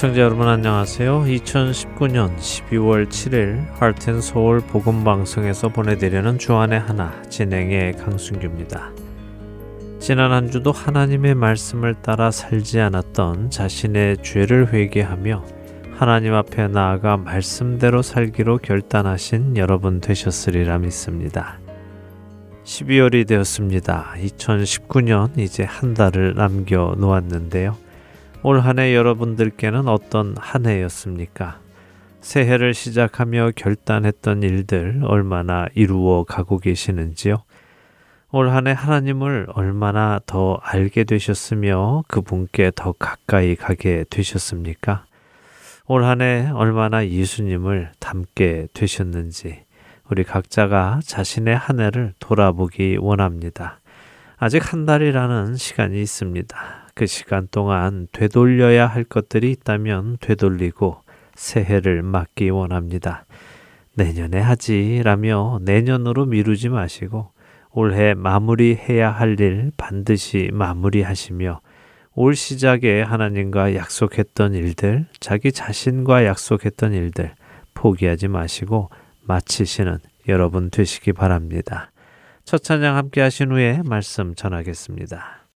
애청자 여러분 안녕하세요. 2019년 12월 7일 하트앤서울 복음 방송에서 보내드리는 주안의 하나 진행의 강순규입니다. 지난 한 주도 하나님의 말씀을 따라 살지 않았던 자신의 죄를 회개하며 하나님 앞에 나아가 말씀대로 살기로 결단하신 여러분 되셨으리라 믿습니다. 12월이 되었습니다. 2019년 이제 한 달을 남겨 놓았는데요. 올 한 해 여러분들께는 어떤 한 해였습니까? 새해를 시작하며 결단했던 일들 얼마나 이루어 가고 계시는지요? 올 한 해 하나님을 얼마나 더 알게 되셨으며 그분께 더 가까이 가게 되셨습니까? 올 한 해 얼마나 예수님을 닮게 되셨는지 우리 각자가 자신의 한 해를 돌아보기 원합니다. 아직 한 달이라는 시간이 있습니다. 그 시간 동안 되돌려야 할 것들이 있다면 되돌리고 새해를 맞기 원합니다. 내년에 하지라며 내년으로 미루지 마시고 올해 마무리해야 할 일 반드시 마무리하시며 올 시작에 하나님과 약속했던 일들, 자기 자신과 약속했던 일들 포기하지 마시고 마치시는 여러분 되시기 바랍니다. 첫 찬양 함께 하신 후에 말씀 전하겠습니다.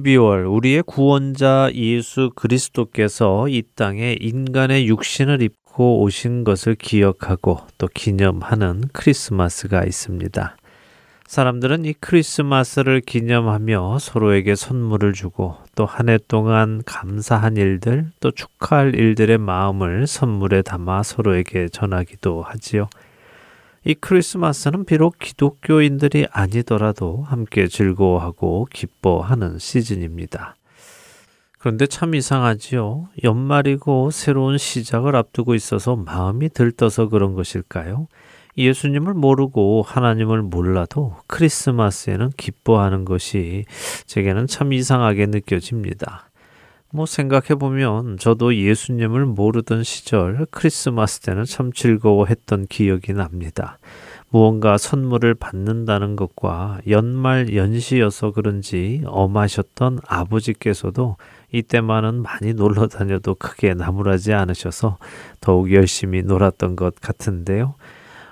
12월 우리의 구원자 예수 그리스도께서 이 땅에 인간의 육신을 입고 오신 것을 기억하고 또 기념하는 크리스마스가 있습니다. 사람들은 이 크리스마스를 기념하며 서로에게 선물을 주고 또 한 해 동안 감사한 일들 또 축하할 일들의 마음을 선물에 담아 서로에게 전하기도 하지요. 이 크리스마스는 비록 기독교인들이 아니더라도 함께 즐거워하고 기뻐하는 시즌입니다. 그런데 참 이상하지요. 연말이고 새로운 시작을 앞두고 있어서 마음이 들떠서 그런 것일까요? 예수님을 모르고 하나님을 몰라도 크리스마스에는 기뻐하는 것이 제게는 참 이상하게 느껴집니다. 뭐 생각해보면 저도 예수님을 모르던 시절 크리스마스 때는 참 즐거워했던 기억이 납니다. 무언가 선물을 받는다는 것과 연말 연시여서 그런지 엄하셨던 아버지께서도 이때만은 많이 놀러 다녀도 크게 나무라지 않으셔서 더욱 열심히 놀았던 것 같은데요.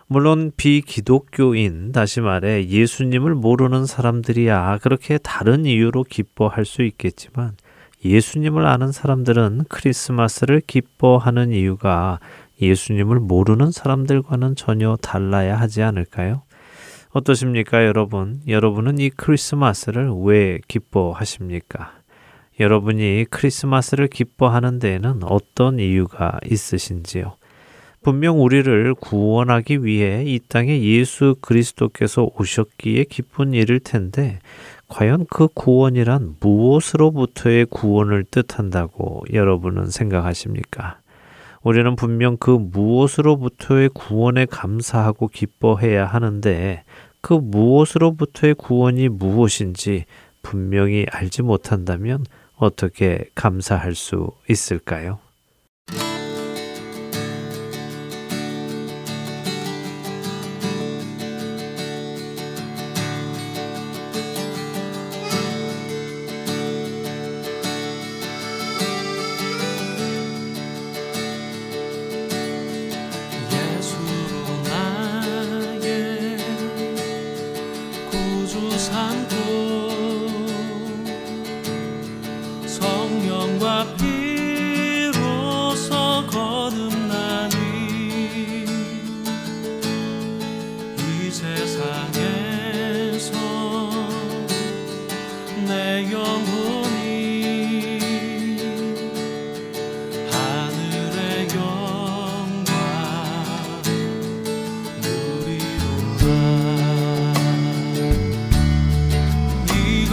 물론 비기독교인, 다시 말해 예수님을 모르는 사람들이야 그렇게 다른 이유로 기뻐할 수 있겠지만 예수님을 아는 사람들은 크리스마스를 기뻐하는 이유가 예수님을 모르는 사람들과는 전혀 달라야 하지 않을까요? 어떠십니까, 여러분? 여러분은 이 크리스마스를 왜 기뻐하십니까? 여러분이 크리스마스를 기뻐하는 데에는 어떤 이유가 있으신지요? 분명 우리를 구원하기 위해 이 땅에 예수 그리스도께서 오셨기에 기쁜 일일 텐데 과연 그 구원이란 무엇으로부터의 구원을 뜻한다고 여러분은 생각하십니까? 우리는 분명 그 무엇으로부터의 구원에 감사하고 기뻐해야 하는데 그 무엇으로부터의 구원이 무엇인지 분명히 알지 못한다면 어떻게 감사할 수 있을까요?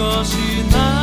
或许那。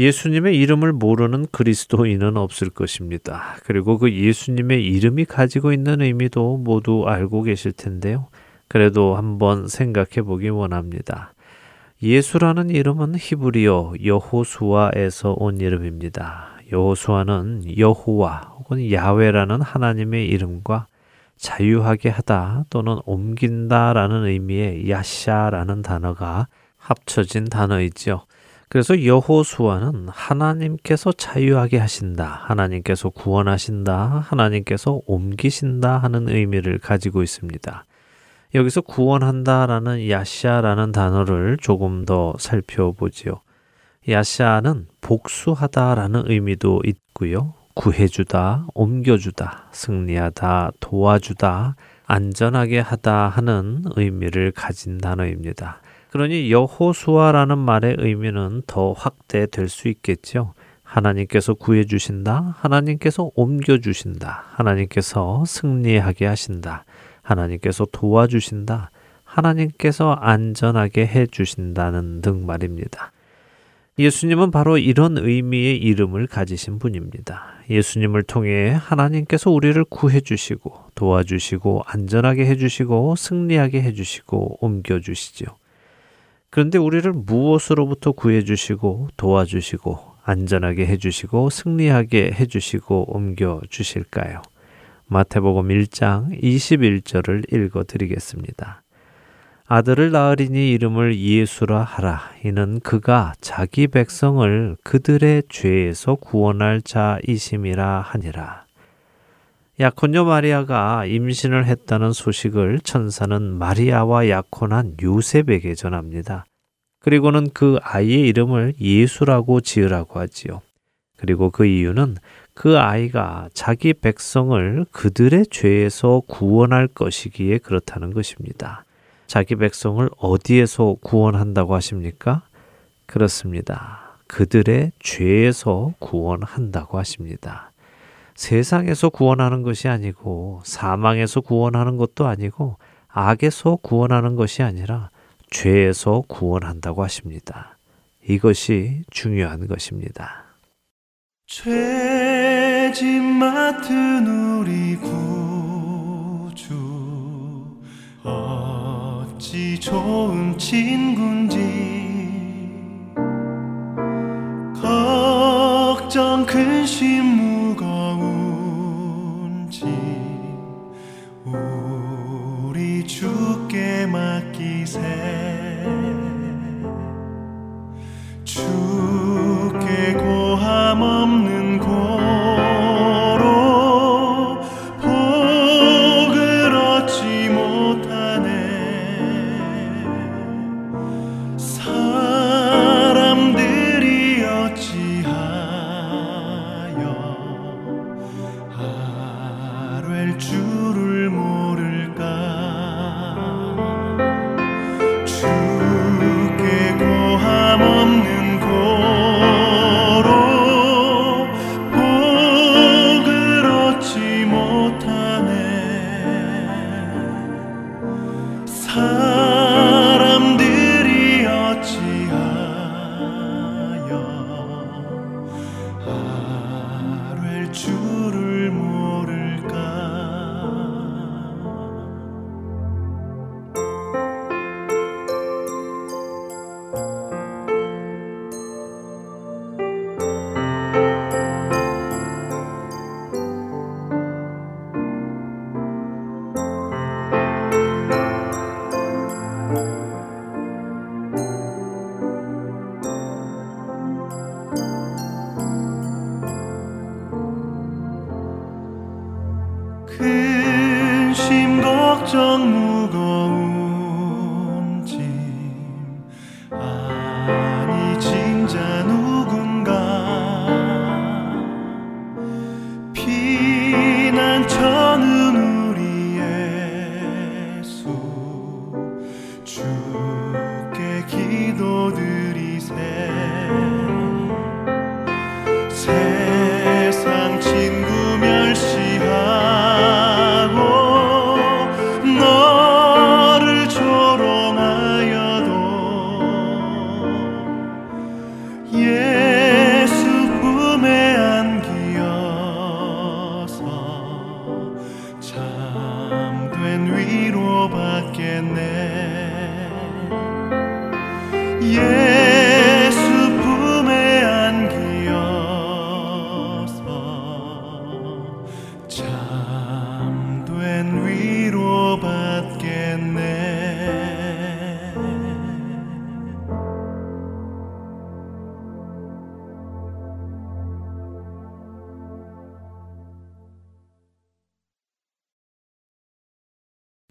예수님의 이름을 모르는 그리스도인은 없을 것입니다. 그리고 그 예수님의 이름이 가지고 있는 의미도 모두 알고 계실 텐데요. 그래도 한번 생각해 보기 원합니다. 예수라는 이름은 히브리어 여호수아에서 온 이름입니다. 여호수아는 여호와 혹은 야외라는 하나님의 이름과 자유하게 하다 또는 옮긴다라는 의미의 야샤라는 단어가 합쳐진 단어이지요. 그래서 여호수아는 하나님께서 자유하게 하신다, 하나님께서 구원하신다, 하나님께서 옮기신다 하는 의미를 가지고 있습니다. 여기서 구원한다라는 야샤라는 단어를 조금 더 살펴보지요. 야샤는 복수하다라는 의미도 있고요. 구해주다, 옮겨주다, 승리하다, 도와주다, 안전하게 하다 하는 의미를 가진 단어입니다. 그러니 여호수아라는 말의 의미는 더 확대될 수 있겠죠. 하나님께서 구해 주신다. 하나님께서 옮겨 주신다. 하나님께서 승리하게 하신다. 하나님께서 도와주신다. 하나님께서 안전하게 해 주신다는 등 말입니다. 예수님은 바로 이런 의미의 이름을 가지신 분입니다. 예수님을 통해 하나님께서 우리를 구해 주시고 도와주시고 안전하게 해 주시고 승리하게 해 주시고 옮겨 주시죠. 그런데 우리를 무엇으로부터 구해주시고 도와주시고 안전하게 해주시고 승리하게 해주시고 옮겨 주실까요? 마태복음 1장 21절을 읽어 드리겠습니다. 아들을 낳으리니 이름을 예수라 하라. 이는 그가 자기 백성을 그들의 죄에서 구원할 자이심이라 하니라. 약혼녀 마리아가 임신을 했다는 소식을 천사는 마리아와 약혼한 요셉에게 전합니다. 그리고는 그 아이의 이름을 예수라고 지으라고 하지요. 그리고 그 이유는 그 아이가 자기 백성을 그들의 죄에서 구원할 것이기에 그렇다는 것입니다. 자기 백성을 어디에서 구원한다고 하십니까? 그렇습니다. 그들의 죄에서 구원한다고 하십니다. 세상에서 구원하는 것이 아니고 사망에서 구원하는 것도 아니고 악에서 구원하는 것이 아니라 죄에서 구원한다고 하십니다. 이것이 중요한 것입니다. 죄짐 맡은 우리 구주 어찌 좋은 친군지 걱정 근심 주께 맡기세. 주께 고함 없는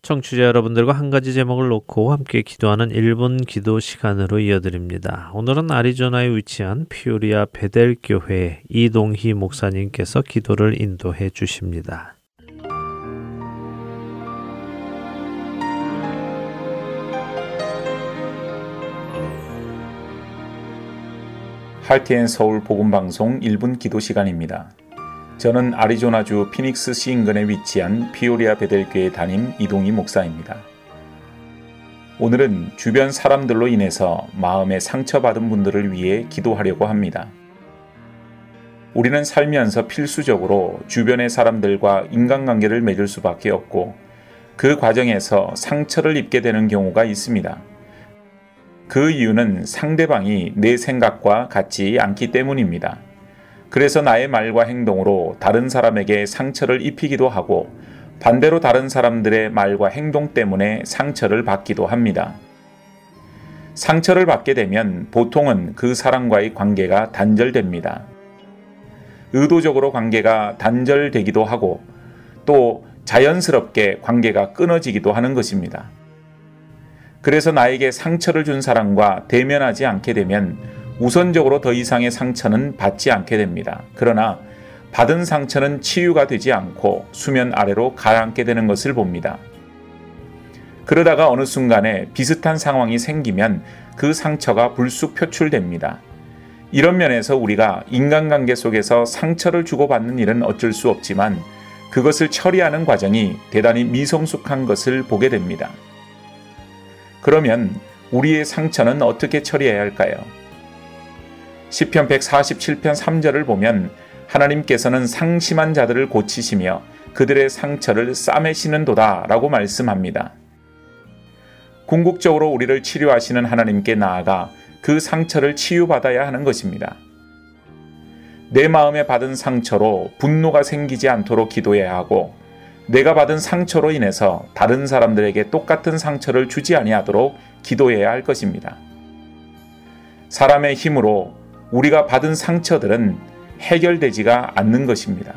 청취자 여러분들과 한 가지 제목을 놓고 함께 기도하는 1분 기도 시간으로 이어드립니다. 오늘은 아리조나에 위치한 피오리아 베델 교회 이동희 목사님께서 기도를 인도해 주십니다. 할티엔 서울 복음 방송 1분 기도 시간입니다. 저는 아리조나주 피닉스 시 인근에 위치한 피오리아 베델교회 담임 이동희 목사입니다. 오늘은 주변 사람들로 인해서 마음에 상처받은 분들을 위해 기도하려고 합니다. 우리는 살면서 필수적으로 주변의 사람들과 인간관계를 맺을 수밖에 없고 그 과정에서 상처를 입게 되는 경우가 있습니다. 그 이유는 상대방이 내 생각과 같지 않기 때문입니다. 그래서 나의 말과 행동으로 다른 사람에게 상처를 입히기도 하고 반대로 다른 사람들의 말과 행동 때문에 상처를 받기도 합니다. 상처를 받게 되면 보통은 그 사람과의 관계가 단절됩니다. 의도적으로 관계가 단절되기도 하고 또 자연스럽게 관계가 끊어지기도 하는 것입니다. 그래서 나에게 상처를 준 사람과 대면하지 않게 되면 우선적으로 더 이상의 상처는 받지 않게 됩니다. 그러나 받은 상처는 치유가 되지 않고 수면 아래로 가라앉게 되는 것을 봅니다. 그러다가 어느 순간에 비슷한 상황이 생기면 그 상처가 불쑥 표출됩니다. 이런 면에서 우리가 인간관계 속에서 상처를 주고받는 일은 어쩔 수 없지만 그것을 처리하는 과정이 대단히 미성숙한 것을 보게 됩니다. 그러면 우리의 상처는 어떻게 처리해야 할까요? 시편 147편 3절을 보면 하나님께서는 상심한 자들을 고치시며 그들의 상처를 싸매시는도다 라고 말씀합니다. 궁극적으로 우리를 치료하시는 하나님께 나아가 그 상처를 치유받아야 하는 것입니다. 내 마음에 받은 상처로 분노가 생기지 않도록 기도해야 하고 내가 받은 상처로 인해서 다른 사람들에게 똑같은 상처를 주지 아니하도록 기도해야 할 것입니다. 사람의 힘으로 우리가 받은 상처들은 해결되지가 않는 것입니다.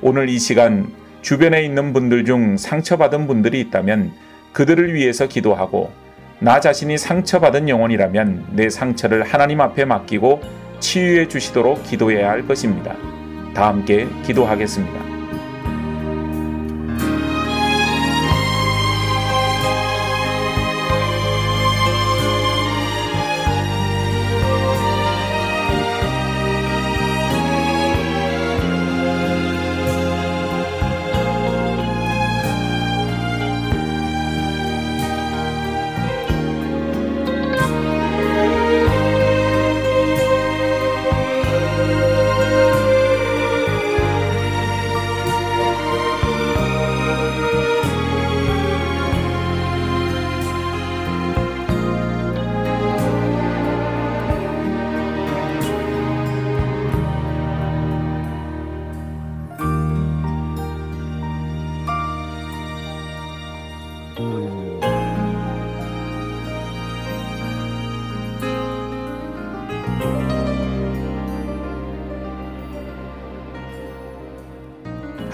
오늘 이 시간 주변에 있는 분들 중 상처받은 분들이 있다면 그들을 위해서 기도하고 나 자신이 상처받은 영혼이라면 내 상처를 하나님 앞에 맡기고 치유해 주시도록 기도해야 할 것입니다. 다 함께 기도하겠습니다.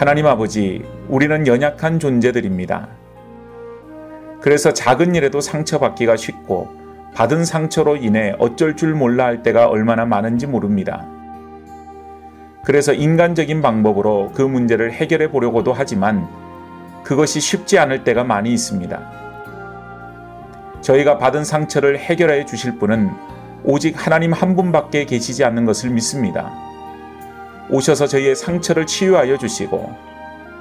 하나님 아버지, 우리는 연약한 존재들입니다. 그래서 작은 일에도 상처받기가 쉽고 받은 상처로 인해 어쩔 줄 몰라 할 때가 얼마나 많은지 모릅니다. 그래서 인간적인 방법으로 그 문제를 해결해 보려고도 하지만 그것이 쉽지 않을 때가 많이 있습니다. 저희가 받은 상처를 해결해 주실 분은 오직 하나님 한 분밖에 계시지 않는 것을 믿습니다. 오셔서 저희의 상처를 치유하여 주시고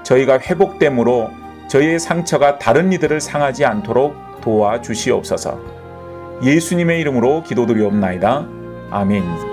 저희가 회복됨으로 저희의 상처가 다른 이들을 상하지 않도록 도와 주시옵소서. 예수님의 이름으로 기도드리옵나이다. 아멘.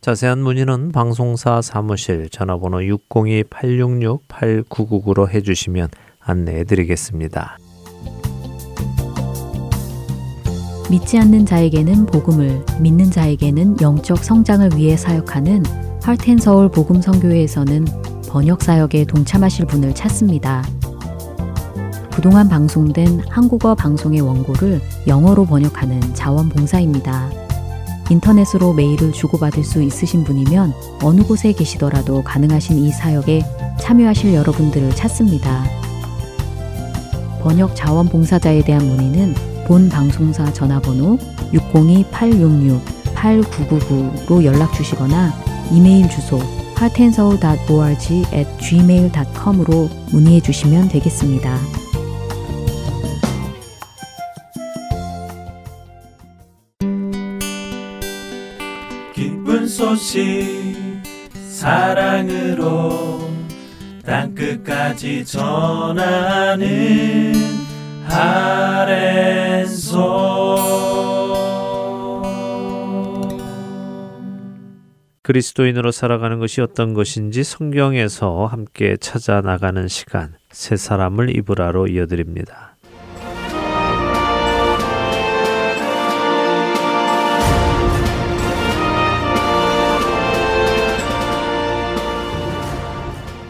자세한 문의는 방송사 사무실 전화번호 602-866-8999로 해주시면 안내해 드리겠습니다. 믿지 않는 자에게는 복음을, 믿는 자에게는 영적 성장을 위해 사역하는 할텐서울 복음성교회에서는 번역 사역에 동참하실 분을 찾습니다. 그동안 방송된 한국어 방송의 원고를 영어로 번역하는 자원봉사입니다. 인터넷으로 메일을 주고받을 수 있으신 분이면 어느 곳에 계시더라도 가능하신 이 사역에 참여하실 여러분들을 찾습니다. 번역 자원봉사자에 대한 문의는 본 방송사 전화번호 602-866-8999로 연락 주시거나 이메일 주소 heartandsoul.org at gmail.com으로 문의해 주시면 되겠습니다. 소식 사랑으로 땅끝까지 전하는 아랜소 그리스도인으로 살아가는 것이 어떤 것인지 성경에서 함께 찾아 나가는 시간 새 사람을 입으라로 이어드립니다.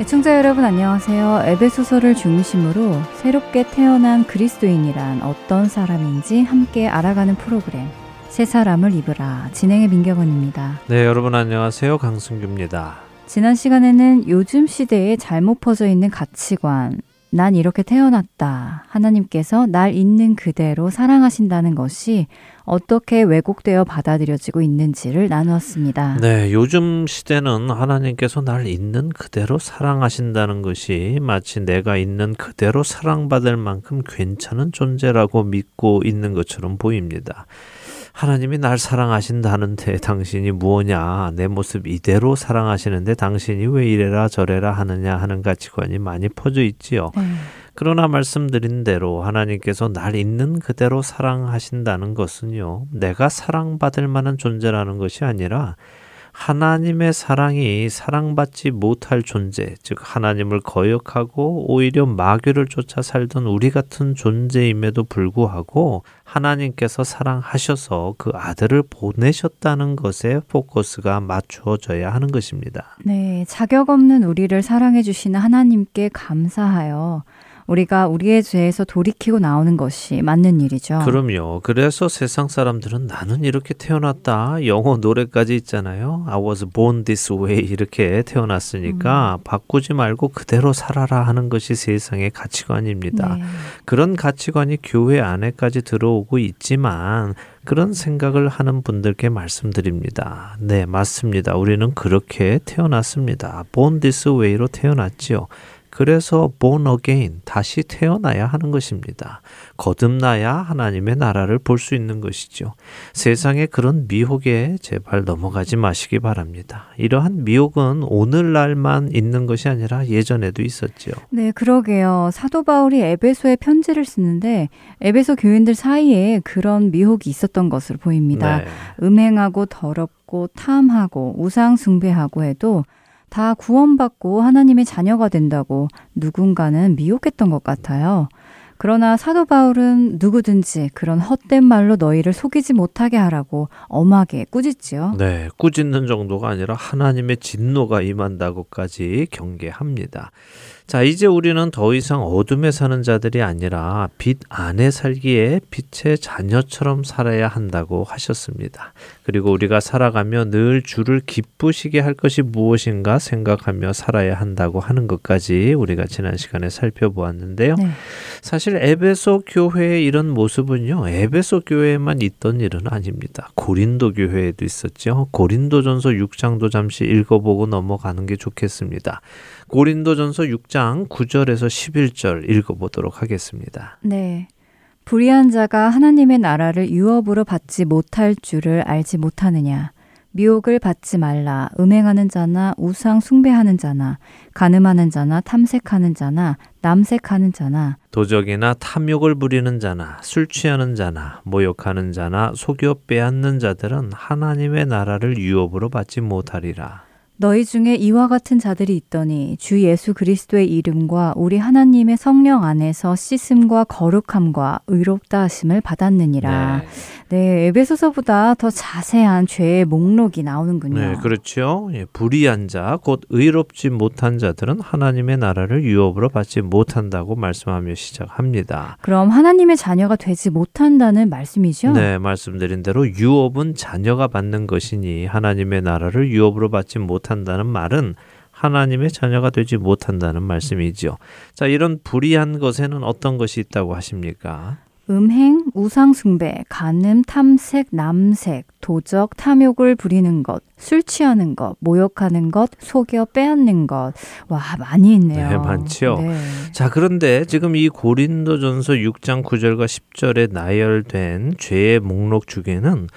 애청자 여러분 안녕하세요. 에베소서를 중심으로 새롭게 태어난 그리스도인이란 어떤 사람인지 함께 알아가는 프로그램 새 사람을 입으라 진행의 민경원입니다. 네, 여러분 안녕하세요. 강승규입니다. 지난 시간에는 요즘 시대에 잘못 퍼져 있는 가치관, 난 이렇게 태어났다. 하나님께서 날 있는 그대로 사랑하신다는 것이 어떻게 왜곡되어 받아들여지고 있는지를 나누었습니다. 네, 요즘 시대는 하나님께서 날 있는 그대로 사랑하신다는 것이 마치 내가 있는 그대로 사랑받을 만큼 괜찮은 존재라고 믿고 있는 것처럼 보입니다. 하나님이 날 사랑하신다는데 당신이 무엇냐? 내 모습 이대로 사랑하시는데 당신이 왜 이래라 저래라 하느냐 하는 가치관이 많이 퍼져 있지요. 네. 그러나 말씀드린 대로 하나님께서 날 있는 그대로 사랑하신다는 것은요, 내가 사랑받을 만한 존재라는 것이 아니라 하나님의 사랑이 사랑받지 못할 존재, 즉 하나님을 거역하고 오히려 마귀를 쫓아 살던 우리 같은 존재임에도 불구하고 하나님께서 사랑하셔서 그 아들을 보내셨다는 것에 포커스가 맞추어져야 하는 것입니다. 네, 자격 없는 우리를 사랑해 주시는 하나님께 감사하여 우리가 우리의 죄에서 돌이키고 나오는 것이 맞는 일이죠. 그럼요. 그래서 세상 사람들은 나는 이렇게 태어났다. 영어 노래까지 있잖아요. I was born this way. 이렇게 태어났으니까 음. 바꾸지 말고 그대로 살아라 하는 것이 세상의 가치관입니다. 네. 그런 가치관이 교회 안에까지 들어오고 있지만 그런 생각을 하는 분들께 말씀드립니다. 네, 맞습니다. 우리는 그렇게 태어났습니다. born this way로 태어났지요. 그래서 born again 다시 태어나야 하는 것입니다. 거듭나야 하나님의 나라를 볼 수 있는 것이죠. 세상의 그런 미혹에 제발 넘어가지 마시기 바랍니다. 이러한 미혹은 오늘날만 있는 것이 아니라 예전에도 있었지요. 네, 그러게요. 사도 바울이 에베소에 편지를 쓰는데 에베소 교인들 사이에 그런 미혹이 있었던 것으로 보입니다. 네. 음행하고 더럽고 탐하고 우상 숭배하고 해도 다 구원받고 하나님의 자녀가 된다고 누군가는 미혹했던 것 같아요. 그러나 사도 바울은 누구든지 그런 헛된 말로 너희를 속이지 못하게 하라고 엄하게 꾸짖지요. 네, 꾸짖는 정도가 아니라 하나님의 진노가 임한다고까지 경계합니다. 자, 이제 우리는 더 이상 어둠에 사는 자들이 아니라 빛 안에 살기에 빛의 자녀처럼 살아야 한다고 하셨습니다. 그리고 우리가 살아가며 늘 주를 기쁘시게 할 것이 무엇인가 생각하며 살아야 한다고 하는 것까지 우리가 지난 시간에 살펴보았는데요. 네. 사실 에베소 교회의 이런 모습은요, 에베소 교회에만 있던 일은 아닙니다. 고린도 교회에도 있었죠. 고린도전서 6장도 잠시 읽어보고 넘어가는 게 좋겠습니다. 고린도전서 6장 9절에서 11절 읽어보도록 하겠습니다. 네. 불의한 자가 하나님의 나라를 유업으로 받지 못할 줄을 알지 못하느냐. 미혹을 받지 말라. 음행하는 자나 우상 숭배하는 자나 간음하는 자나 탐색하는 자나 남색하는 자나 도적이나 탐욕을 부리는 자나 술 취하는 자나 모욕하는 자나 속여 빼앗는 자들은 하나님의 나라를 유업으로 받지 못하리라. 너희 중에 이와 같은 자들이 있더니 주 예수 그리스도의 이름과 우리 하나님의 성령 안에서 씻음과 거룩함과 의롭다 하심을 받았느니라. 네. 네, 에베소서보다 더 자세한 죄의 목록이 나오는군요. 네, 그렇죠. 예, 불의한 자, 곧 의롭지 못한 자들은 하나님의 나라를 유업으로 받지 못한다고 말씀하며 시작합니다. 그럼 하나님의 자녀가 되지 못한다는 말씀이죠? 네, 말씀드린 대로 유업은 자녀가 받는 것이니 하나님의 나라를 유업으로 받지 못한다는 말은 하나님의 자녀가 되지 못한다는 말씀이죠. 자, 이런 불의한 것에는 어떤 것이 있다고 하십니까? 음행, 우상숭배, 간음, 탐색, 남색, 도적, 탐욕을 부리는 것, 술 취하는 것, 모욕하는 것, 속여 빼앗는 것. 와, 많이 있네요. 네, 많지요. 네. 자, 그런데 지금 이 고린도전서 6장 9절과 10절에 나열된 죄의 목록 중에는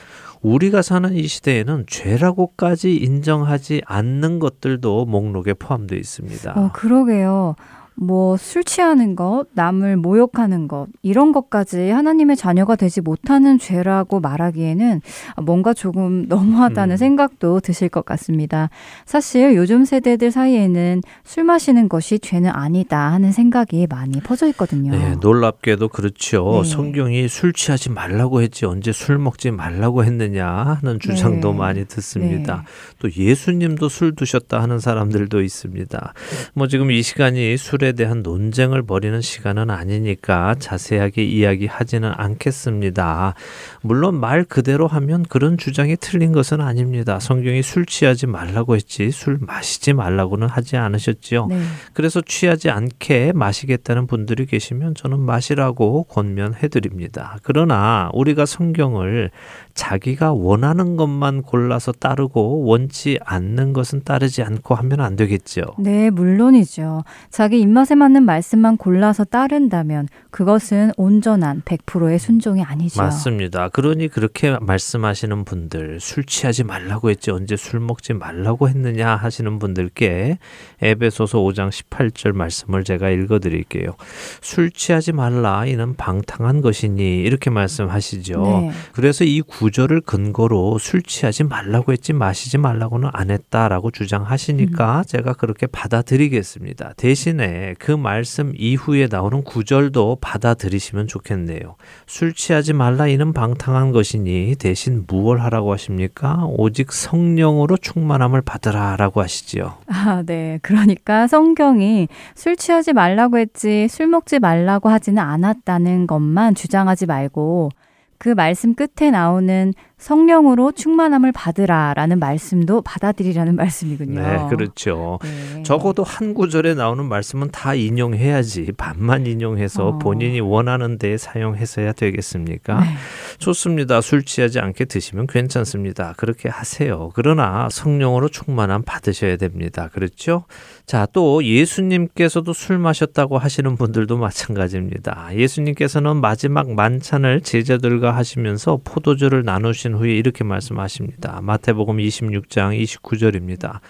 우리가 사는 이 시대에는 죄라고까지 인정하지 않는 것들도 목록에 포함되어 있습니다. 어, 그러게요. 뭐 술 취하는 것, 남을 모욕하는 것, 이런 것까지 하나님의 자녀가 되지 못하는 죄라고 말하기에는 뭔가 조금 너무하다는 음. 생각도 드실 것 같습니다. 사실 요즘 세대들 사이에는 술 마시는 것이 죄는 아니다 하는 생각이 많이 퍼져 있거든요. 네, 놀랍게도 그렇죠. 네. 성경이 술 취하지 말라고 했지 언제 술 먹지 말라고 했느냐 하는 주장도 네. 많이 듣습니다. 네. 또 예수님도 술 드셨다 하는 사람들도 있습니다. 뭐 지금 이 시간이 술에 대한 논쟁을 벌이는 시간은 아니니까 자세하게 이야기하지는 않겠습니다. 물론 말 그대로 하면 그런 주장이 틀린 것은 아닙니다. 성경이 술 취하지 말라고 했지 술 마시지 말라고는 하지 않으셨지요. 네. 그래서 취하지 않게 마시겠다는 분들이 계시면 저는 마시라고 권면해 드립니다. 그러나 우리가 성경을 자기가 원하는 것만 골라서 따르고 원치 않는 것은 따르지 않고 하면 안 되겠죠. 네, 물론이죠. 자기 입맛에 맞는 말씀만 골라서 따른다면 그것은 온전한 100%의 순종이 아니죠. 맞습니다. 그러니 그렇게 말씀하시는 분들 술 취하지 말라고 했지 언제 술 먹지 말라고 했느냐 하시는 분들께 에베소서 5장 18절 말씀을 제가 읽어 드릴게요. 술 취하지 말라 이는 방탕한 것이니 이렇게 말씀하시죠. 네. 그래서 이 구 절을 근거로 술 취하지 말라고 했지 마시지 말라고는 안 했다라고 주장하시니까 제가 그렇게 받아들이겠습니다. 대신에 그 말씀 이후에 나오는 구절도 받아들이시면 좋겠네요. 술 취하지 말라 이는 방탕한 것이니 대신 무얼 하라고 하십니까? 오직 성령으로 충만함을 받으라라고 하시지요. 아, 네. 그러니까 성경이 술 취하지 말라고 했지 술 먹지 말라고 하지는 않았다는 것만 주장하지 말고 그 말씀 끝에 나오는 성령으로 충만함을 받으라라는 말씀도 받아들이라는 말씀이군요. 네, 그렇죠. 네. 적어도 한 구절에 나오는 말씀은 다 인용해야지 반만 인용해서 어. 본인이 원하는 데에 사용해서야 되겠습니까? 네. 좋습니다. 술 취하지 않게 드시면 괜찮습니다. 그렇게 하세요. 그러나 성령으로 충만함 받으셔야 됩니다. 그렇죠? 자, 또 예수님께서도 술 마셨다고 하시는 분들도 마찬가지입니다. 예수님께서는 마지막 만찬을 제자들과 하시면서 포도주를 나누신 후에 이렇게 말씀하십니다. 마태복음 26장 29절입니다.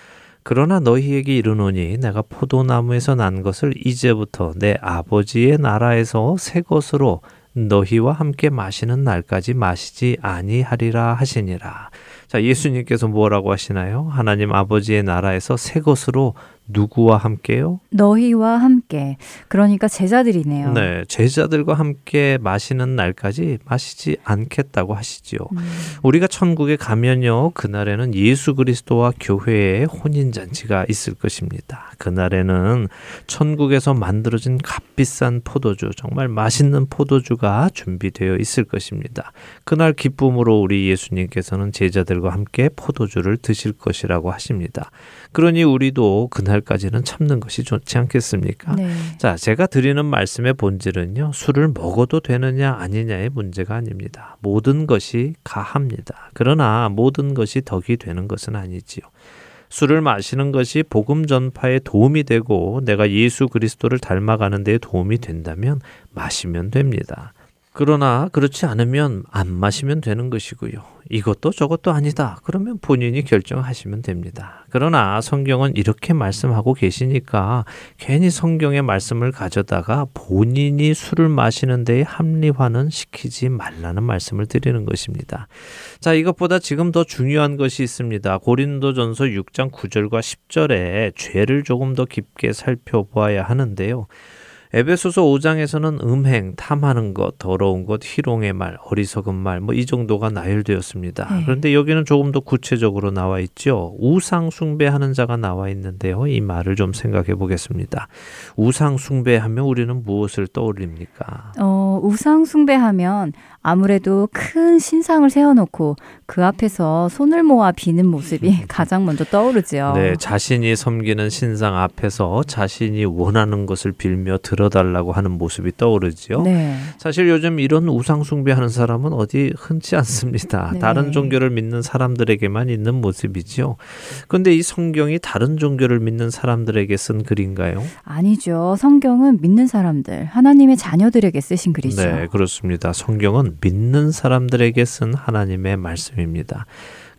그러나 너희에게 이르노니 내가 포도나무에서 난 것을 이제부터 내 아버지의 나라에서 새 것으로 너희와 함께 마시는 날까지 마시지 아니하리라 하시니라. 자, 예수님께서 뭐라고 하시나요? 하나님 아버지의 나라에서 새 것으로 누구와 함께요? 너희와 함께. 그러니까 제자들이네요. 네, 제자들과 함께 마시는 날까지 마시지 않겠다고 하시지요. 음. 우리가 천국에 가면요, 그날에는 예수 그리스도와 교회의 혼인 잔치가 있을 것입니다. 그날에는 천국에서 만들어진 값비싼 포도주, 정말 맛있는 포도주가 준비되어 있을 것입니다. 그날 기쁨으로 우리 예수님께서는 제자들과 함께 포도주를 드실 것이라고 하십니다. 그러니 우리도 그날까지는 참는 것이 좋지 않겠습니까? 네. 자, 제가 드리는 말씀의 본질은요, 술을 먹어도 되느냐 아니냐의 문제가 아닙니다. 모든 것이 가합니다. 그러나 모든 것이 덕이 되는 것은 아니지요. 술을 마시는 것이 복음 전파에 도움이 되고 내가 예수 그리스도를 닮아가는 데 도움이 된다면 마시면 됩니다. 그러나 그렇지 않으면 안 마시면 되는 것이고요. 이것도 저것도 아니다. 그러면 본인이 결정하시면 됩니다. 그러나 성경은 이렇게 말씀하고 계시니까 괜히 성경의 말씀을 가져다가 본인이 술을 마시는 데에 합리화는 시키지 말라는 말씀을 드리는 것입니다. 자, 이것보다 지금 더 중요한 것이 있습니다. 고린도전서 6장 9절과 10절에 죄를 조금 더 깊게 살펴보아야 하는데요. 에베소서 5장에서는 음행, 탐하는 것, 더러운 것, 희롱의 말, 어리석은 말, 뭐 이 정도가 나열되었습니다. 네. 그런데 여기는 조금 더 구체적으로 나와 있죠. 우상 숭배하는 자가 나와 있는데요. 이 말을 좀 생각해 보겠습니다. 우상 숭배하면 우리는 무엇을 떠올립니까? 어, 우상 숭배하면 아무래도 큰 신상을 세워놓고 그 앞에서 손을 모아 비는 모습이 가장 먼저 떠오르죠. 네, 자신이 섬기는 신상 앞에서 자신이 원하는 것을 빌며 들어달라고 하는 모습이 떠오르지요. 네. 사실 요즘 이런 우상 숭배하는 사람은 어디 흔치 않습니다. 네. 다른 종교를 믿는 사람들에게만 있는 모습이지요. 그런데 이 성경이 다른 종교를 믿는 사람들에게 쓴 글인가요? 아니죠. 성경은 믿는 사람들, 하나님의 자녀들에게 쓰신 글이죠. 네, 그렇습니다. 성경은 믿는 사람들에게 쓴 하나님의 말씀입니다.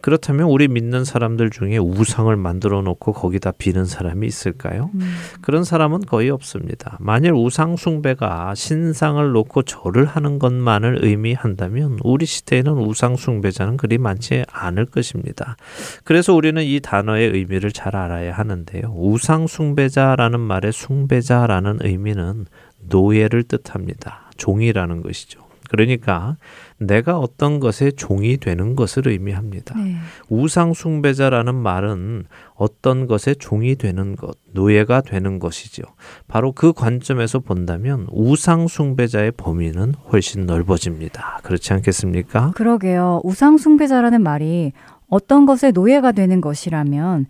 그렇다면 우리 믿는 사람들 중에 우상을 만들어 놓고 거기다 비는 사람이 있을까요? 음. 그런 사람은 거의 없습니다. 만일 우상 숭배가 신상을 놓고 절을 하는 것만을 의미한다면 우리 시대에는 우상 숭배자는 그리 많지 않을 것입니다. 그래서 우리는 이 단어의 의미를 잘 알아야 하는데요. 우상 숭배자라는 말의 숭배자라는 의미는 노예를 뜻합니다. 종이라는 것이죠. 그러니까 내가 어떤 것의 종이 되는 것을 의미합니다. 네. 우상 숭배자라는 말은 어떤 것의 종이 되는 것, 노예가 되는 것이죠. 바로 그 관점에서 본다면 우상 숭배자의 범위는 훨씬 넓어집니다. 그렇지 않겠습니까? 그러게요. 우상 숭배자라는 말이 어떤 것의 노예가 되는 것이라면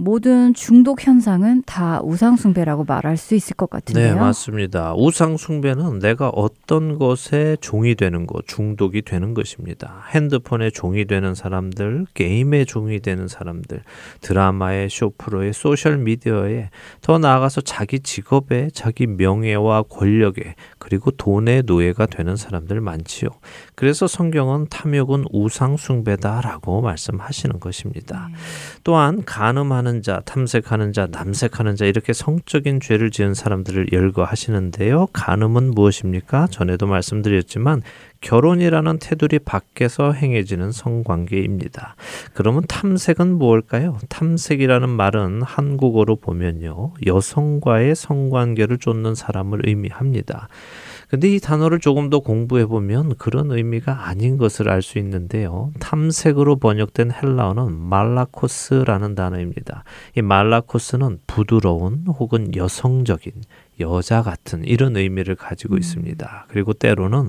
모든 중독 현상은 다 우상숭배라고 말할 수 있을 것 같은데요. 네, 맞습니다. 우상숭배는 내가 어떤 것에 종이 되는 것, 중독이 되는 것입니다. 핸드폰에 종이 되는 사람들, 게임에 종이 되는 사람들, 드라마에, 쇼프로에, 소셜미디어에, 더 나아가서 자기 직업에, 자기 명예와 권력에, 그리고 돈의 노예가 되는 사람들 많지요. 그래서 성경은 탐욕은 우상 숭배다라고 말씀하시는 것입니다. 네. 또한 간음하는 자, 탐색하는 자, 남색하는 자 이렇게 성적인 죄를 지은 사람들을 열거하시는데요. 간음은 무엇입니까? 전에도 말씀드렸지만 결혼이라는 테두리 밖에서 행해지는 성관계입니다. 그러면 탐색은 무엇일까요? 탐색이라는 말은 한국어로 보면요. 여성과의 성관계를 쫓는 사람을 의미합니다. 근데 이 단어를 조금 더 공부해 보면 그런 의미가 아닌 것을 알 수 있는데요. 탐색으로 번역된 헬라어는 말라코스라는 단어입니다. 이 말라코스는 부드러운 혹은 여성적인 여자 같은 이런 의미를 가지고 있습니다. 그리고 때로는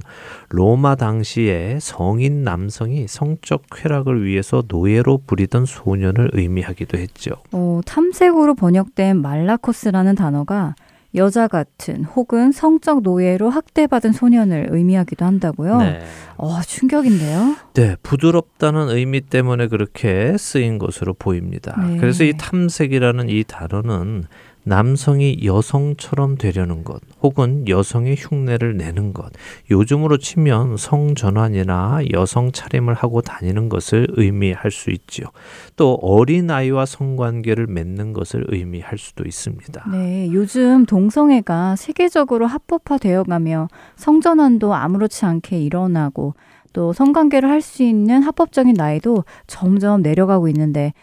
로마 당시에 성인 남성이 성적 쾌락을 위해서 노예로 부리던 소년을 의미하기도 했죠. 어, 탐색으로 번역된 말라코스라는 단어가 여자 같은 혹은 성적 노예로 학대받은 소년을 의미하기도 한다고요. 네. 어, 충격인데요. 네, 부드럽다는 의미 때문에 그렇게 쓰인 것으로 보입니다. 네. 그래서 이 탐색이라는 이 단어는 남성이 여성처럼 되려는 것, 혹은 여성의 흉내를 내는 것, 요즘으로 치면 성전환이나 여성 차림을 하고 다니는 것을 의미할 수 있지요. 또 어린아이와 성관계를 맺는 것을 의미할 수도 있습니다. 네, 요즘 동성애가 세계적으로 합법화되어 가며 성전환도 아무렇지 않게 일어나고 또 성관계를 할 수 있는 합법적인 나이도 점점 내려가고 있는데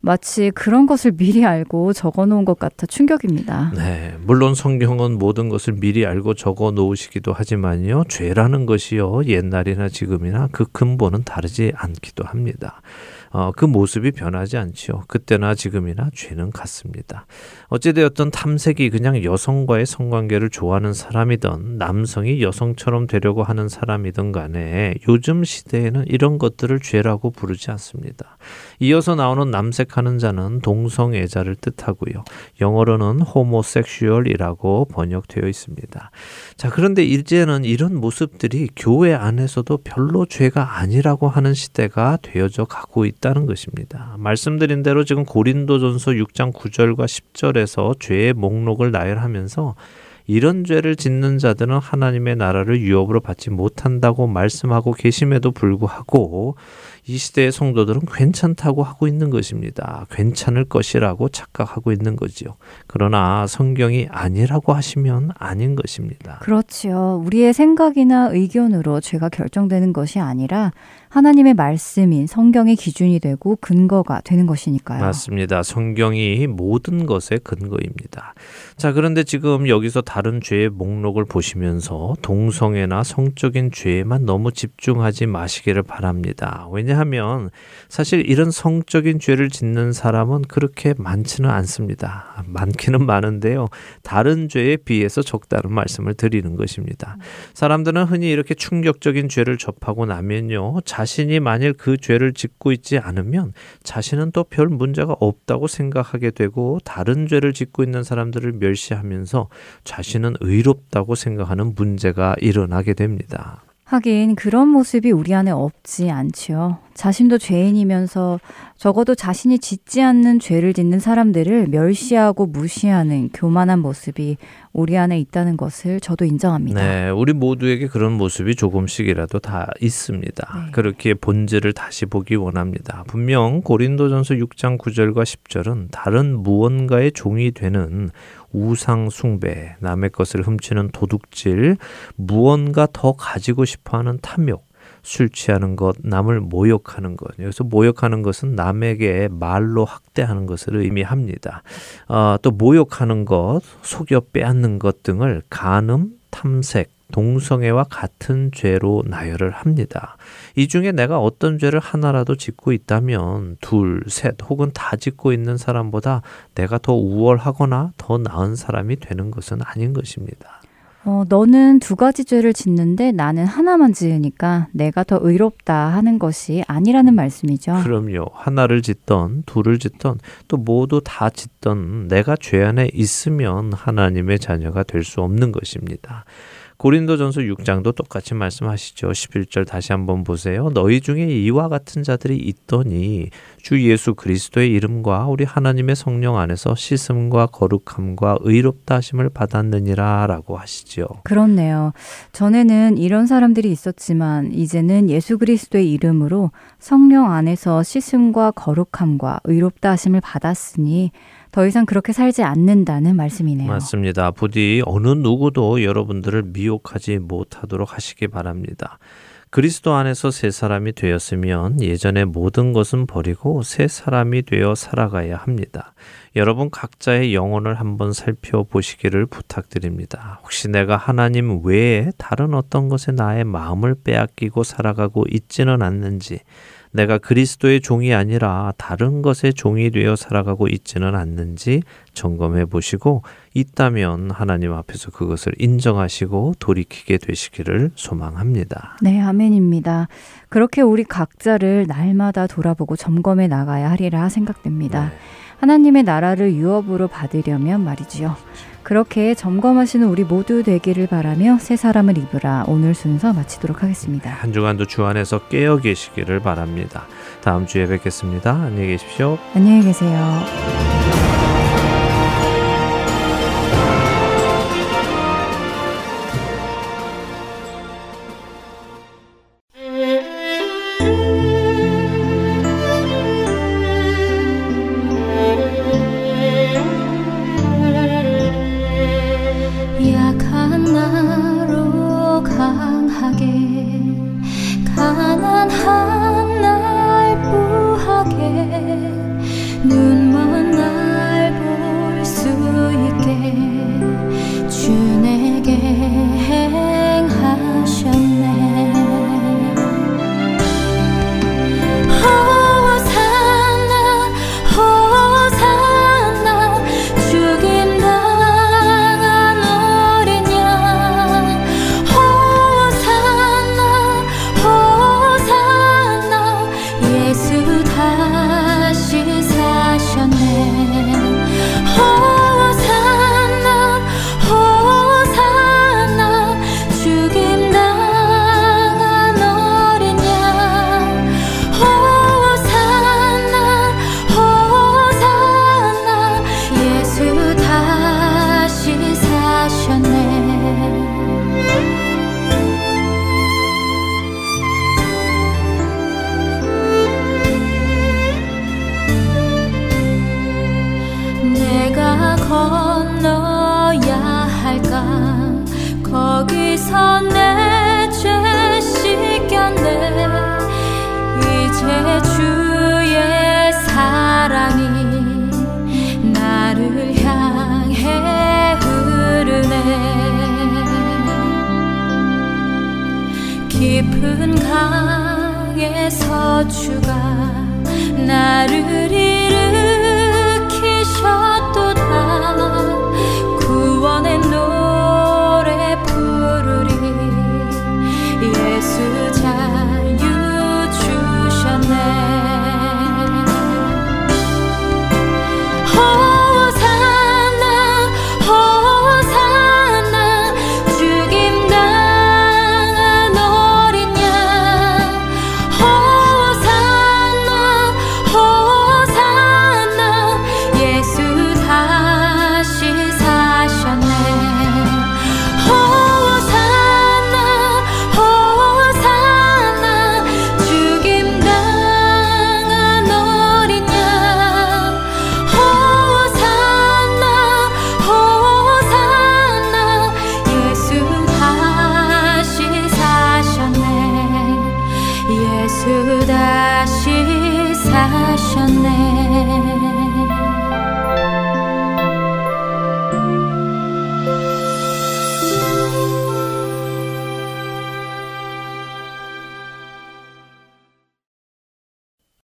마치 그런 것을 미리 알고 적어 놓은 것 같아 충격입니다. 네, 물론 성경은 모든 것을 미리 알고 적어 놓으시기도 하지만요, 죄라는 것이요, 옛날이나 지금이나 그 근본은 다르지 않기도 합니다. 어, 그 모습이 변하지 않지요. 그때나 지금이나 죄는 같습니다. 어찌되었든 탐색이 그냥 여성과의 성관계를 좋아하는 사람이든 남성이 여성처럼 되려고 하는 사람이든 간에 요즘 시대에는 이런 것들을 죄라고 부르지 않습니다. 이어서 나오는 남색하는 자는 동성애자를 뜻하고요. 영어로는 호모섹슈얼이라고 번역되어 있습니다. 자, 그런데 이제는 이런 모습들이 교회 안에서도 별로 죄가 아니라고 하는 시대가 되어져 가고 있다는 것입니다. 말씀드린 대로 지금 고린도전서 6장 9절과 10절에서 죄의 목록을 나열하면서 이런 죄를 짓는 자들은 하나님의 나라를 유업으로 받지 못한다고 말씀하고 계심에도 불구하고 이 시대의 성도들은 괜찮다고 하고 있는 것입니다. 괜찮을 것이라고 착각하고 있는 거지요. 그러나 성경이 아니라고 하시면 아닌 것입니다. 그렇지요. 우리의 생각이나 의견으로 죄가 결정되는 것이 아니라 하나님의 말씀인 성경의 기준이 되고 근거가 되는 것이니까요. 맞습니다. 성경이 모든 것의 근거입니다. 자, 그런데 지금 여기서 다른 죄의 목록을 보시면서 동성애나 성적인 죄에만 너무 집중하지 마시기를 바랍니다. 왜냐하면 사실 이런 성적인 죄를 짓는 사람은 그렇게 많지는 않습니다. 많기는 많은데요. 다른 죄에 비해서 적다는 말씀을 드리는 것입니다. 사람들은 흔히 이렇게 충격적인 죄를 접하고 나면요. 자신이 만일 그 죄를 짓고 있지 않으면 자신은 또 별 문제가 없다고 생각하게 되고 다른 죄를 짓고 있는 사람들을 멸시하면서 자신은 의롭다고 생각하는 문제가 일어나게 됩니다. 하긴 그런 모습이 우리 안에 없지 않지요. 자신도 죄인이면서 적어도 자신이 짓지 않는 죄를 짓는 사람들을 멸시하고 무시하는 교만한 모습이 우리 안에 있다는 것을 저도 인정합니다. 네, 우리 모두에게 그런 모습이 조금씩이라도 다 있습니다. 네. 그렇게 본질을 다시 보기 원합니다. 분명 고린도전서 6장 9절과 10절은 다른 무언가의 종이 되는 우상 숭배, 남의 것을 훔치는 도둑질, 무언가 더 가지고 싶어 하는 탐욕, 술 취하는 것, 남을 모욕하는 것. 여기서 모욕하는 것은 남에게 말로 학대하는 것을 의미합니다. 어, 또 모욕하는 것, 속여 빼앗는 것 등을 간음, 탐색, 동성애와 같은 죄로 나열을 합니다. 이 중에 내가 어떤 죄를 하나라도 짓고 있다면 둘, 셋 혹은 다 짓고 있는 사람보다 내가 더 우월하거나 더 나은 사람이 되는 것은 아닌 것입니다. 어, 너는 두 가지 죄를 짓는데 나는 하나만 지으니까 내가 더 의롭다 하는 것이 아니라는 말씀이죠. 그럼요. 하나를 짓던 둘을 짓던 또 모두 다 짓던 내가 죄 안에 있으면 하나님의 자녀가 될 수 없는 것입니다. 고린도전서 6장도 똑같이 말씀하시죠. 11절 다시 한번 보세요. 너희 중에 이와 같은 자들이 있더니 주 예수 그리스도의 이름과 우리 하나님의 성령 안에서 씻음과 거룩함과 의롭다 하심을 받았느니라라고 하시죠. 그렇네요. 전에는 이런 사람들이 있었지만 이제는 예수 그리스도의 이름으로 성령 안에서 씻음과 거룩함과 의롭다 하심을 받았으니 더 이상 그렇게 살지 않는다는 말씀이네요. 맞습니다. 부디 어느 누구도 여러분들을 미혹하지 못하도록 하시기 바랍니다. 그리스도 안에서 새 사람이 되었으면 예전의 모든 것은 버리고 새 사람이 되어 살아가야 합니다. 여러분 각자의 영혼을 한번 살펴보시기를 부탁드립니다. 혹시 내가 하나님 외에 다른 어떤 것에 나의 마음을 빼앗기고 살아가고 있지는 않는지, 내가 그리스도의 종이 아니라 다른 것의 종이 되어 살아가고 있지는 않는지 점검해 보시고 있다면 하나님 앞에서 그것을 인정하시고 돌이키게 되시기를 소망합니다. 네, 아멘입니다. 그렇게 우리 각자를 날마다 돌아보고 점검해 나가야 하리라 생각됩니다. 하나님의 나라를 유업으로 받으려면 말이지요. 그렇게 점검하시는 우리 모두 되기를 바라며 새 사람을 입으라 오늘 순서 마치도록 하겠습니다. 한 주간도 주 안에서 깨어 계시기를 바랍니다. 다음 주에 뵙겠습니다. 안녕히 계십시오. 안녕히 계세요.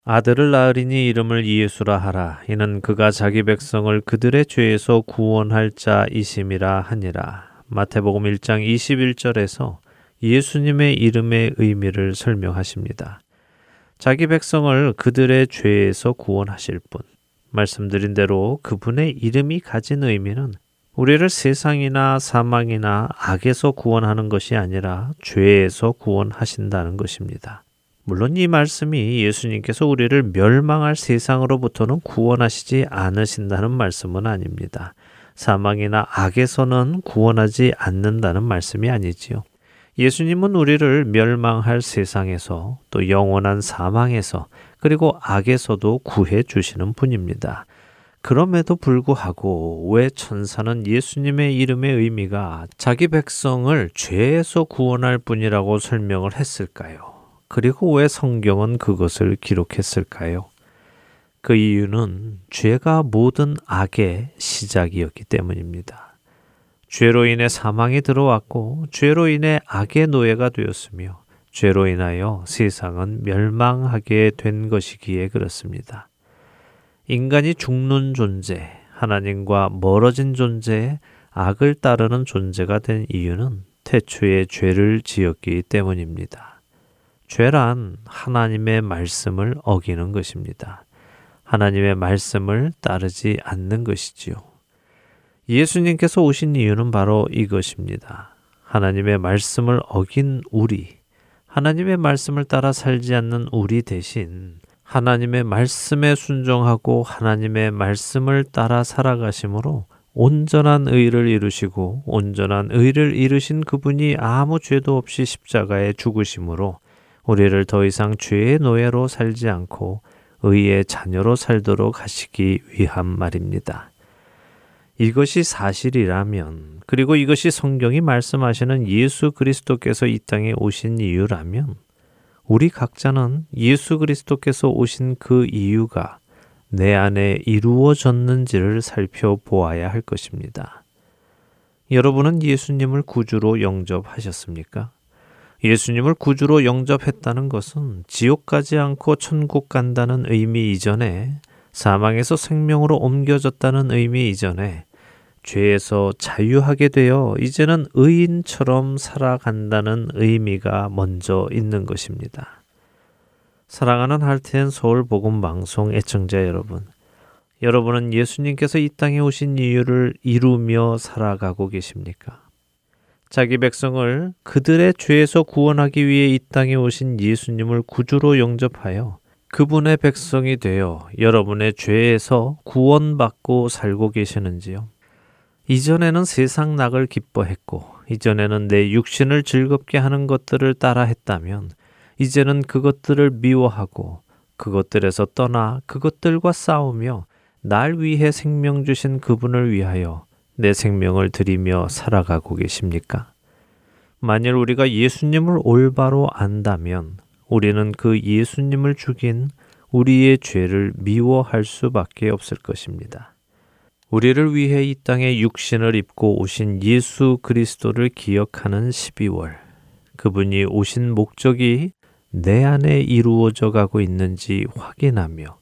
아들을 낳으리니 이름을 예수라 하라. 이는 그가 자기 백성을 그들의 죄에서 구원할 자이심이라 하니라. 마태복음 1장 21절에서 예수님의 이름의 의미를 설명하십니다. 자기 백성을 그들의 죄에서 구원하실 분. 말씀드린 대로 그분의 이름이 가진 의미는 우리를 세상이나 사망이나 악에서 구원하는 것이 아니라 죄에서 구원하신다는 것입니다. 물론 이 말씀이 예수님께서 우리를 멸망할 세상으로부터는 구원하시지 않으신다는 말씀은 아닙니다. 사망이나 악에서는 구원하지 않는다는 말씀이 아니지요. 예수님은 우리를 멸망할 세상에서 또 영원한 사망에서 그리고 악에서도 구해 주시는 분입니다. 그럼에도 불구하고 왜 천사는 예수님의 이름의 의미가 자기 백성을 죄에서 구원할 분이라고 설명을 했을까요? 그리고 왜 성경은 그것을 기록했을까요? 그 이유는 죄가 모든 악의 시작이었기 때문입니다. 죄로 인해 사망이 들어왔고 죄로 인해 악의 노예가 되었으며 죄로 인하여 세상은 멸망하게 된 것이기에 그렇습니다. 인간이 죽는 존재, 하나님과 멀어진 존재, 악을 따르는 존재가 된 이유는 태초에 죄를 지었기 때문입니다. 죄란 하나님의 말씀을 어기는 것입니다. 하나님의 말씀을 따르지 않는 것이지요. 예수님께서 오신 이유는 바로 이것입니다. 하나님의 말씀을 어긴 우리, 하나님의 말씀을 따라 살지 않는 우리 대신 하나님의 말씀에 순종하고 하나님의 말씀을 따라 살아가심으로 온전한 의를 이루시고 온전한 의를 이루신 그분이 아무 죄도 없이 십자가에 죽으심으로 우리를 더 이상 죄의 노예로 살지 않고 의의 자녀로 살도록 하시기 위한 말입니다. 이것이 사실이라면, 그리고 이것이 성경이 말씀하시는 예수 그리스도께서 이 땅에 오신 이유라면, 우리 각자는 예수 그리스도께서 오신 그 이유가 내 안에 이루어졌는지를 살펴보아야 할 것입니다. 여러분은 예수님을 구주로 영접하셨습니까? 예수님을 구주로 영접했다는 것은 지옥 가지 않고 천국 간다는 의미 이전에 사망에서 생명으로 옮겨졌다는 의미 이전에 죄에서 자유하게 되어 이제는 의인처럼 살아간다는 의미가 먼저 있는 것입니다. 사랑하는 할텐 서울 복음 방송 애청자 여러분, 여러분은 예수님께서 이 땅에 오신 이유를 이루며 살아가고 계십니까? 자기 백성을 그들의 죄에서 구원하기 위해 이 땅에 오신 예수님을 구주로 영접하여 그분의 백성이 되어 여러분의 죄에서 구원받고 살고 계시는지요? 이전에는 세상 낙을 기뻐했고, 이전에는 내 육신을 즐겁게 하는 것들을 따라 했다면, 이제는 그것들을 미워하고, 그것들에서 떠나 그것들과 싸우며, 날 위해 생명 주신 그분을 위하여 내 생명을 드리며 살아가고 계십니까? 만일 우리가 예수님을 올바로 안다면 우리는 그 예수님을 죽인 우리의 죄를 미워할 수밖에 없을 것입니다. 우리를 위해 이 땅에 육신을 입고 오신 예수 그리스도를 기억하는 12월. 그분이 오신 목적이 내 안에 이루어져 가고 있는지 확인하며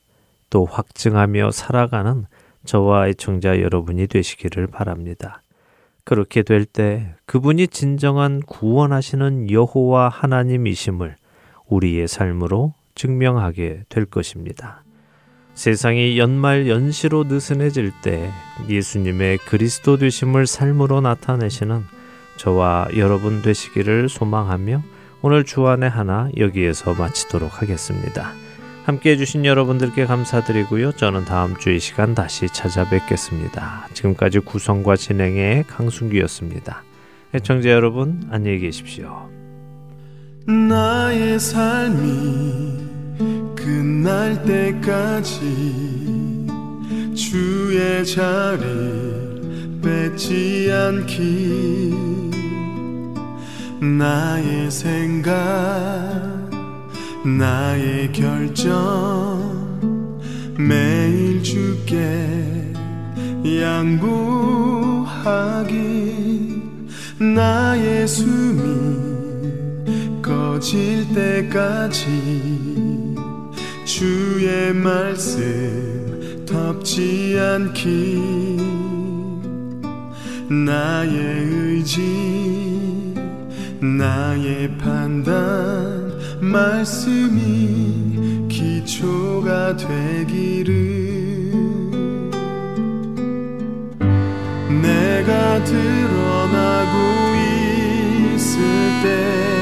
또 확증하며 살아가는 저와 애청자 여러분이 되시기를 바랍니다. 그렇게 될 때 그분이 진정한 구원하시는 여호와 하나님이심을 우리의 삶으로 증명하게 될 것입니다. 세상이 연말 연시로 느슨해질 때 예수님의 그리스도 되심을 삶으로 나타내시는 저와 여러분 되시기를 소망하며 오늘 주안의 하나 여기에서 마치도록 하겠습니다. 함께 해주신 여러분들께 감사드리고요. 저는 다음 주 이 시간 다시 찾아뵙겠습니다. 지금까지 구성과 진행의 강순기였습니다. 애청자 여러분, 안녕히 계십시오. 나의 삶이 끝날 때까지 주의 자리 뺏지 않기. 나의 생각 나의 결정 매일 주께 양보하기. 나의 숨이 꺼질 때까지 주의 말씀 덮지 않기. 나의 의지 나의 판단 말씀이 기초가 되기를. 내가 드러나고 있을 때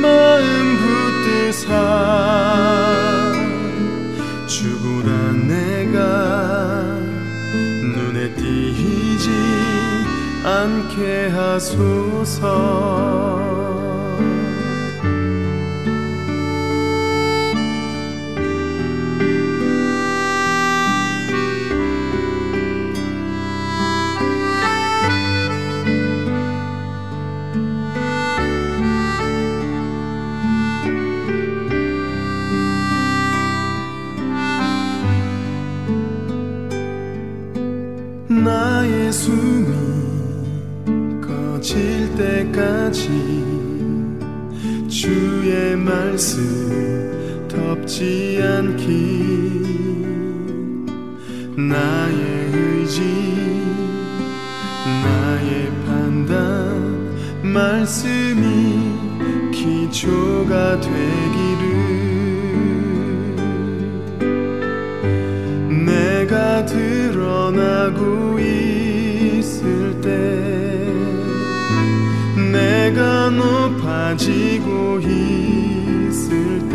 마음 붙드사 주보다 내가 눈에 띄지 않게 하소서 말씀 덮지 않기 나의 의지 나의 판단 말씀이 기초가 되기를 내가 드러나고 있을 때 내가 높아지고 때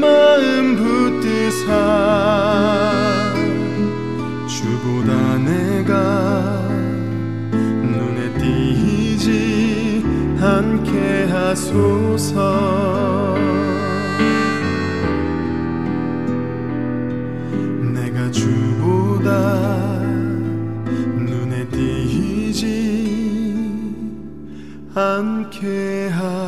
마음 붙드사 주보다 내가 눈에 띄지 않게 하소서. 내가 주보다 눈에 띄지 않게 하소서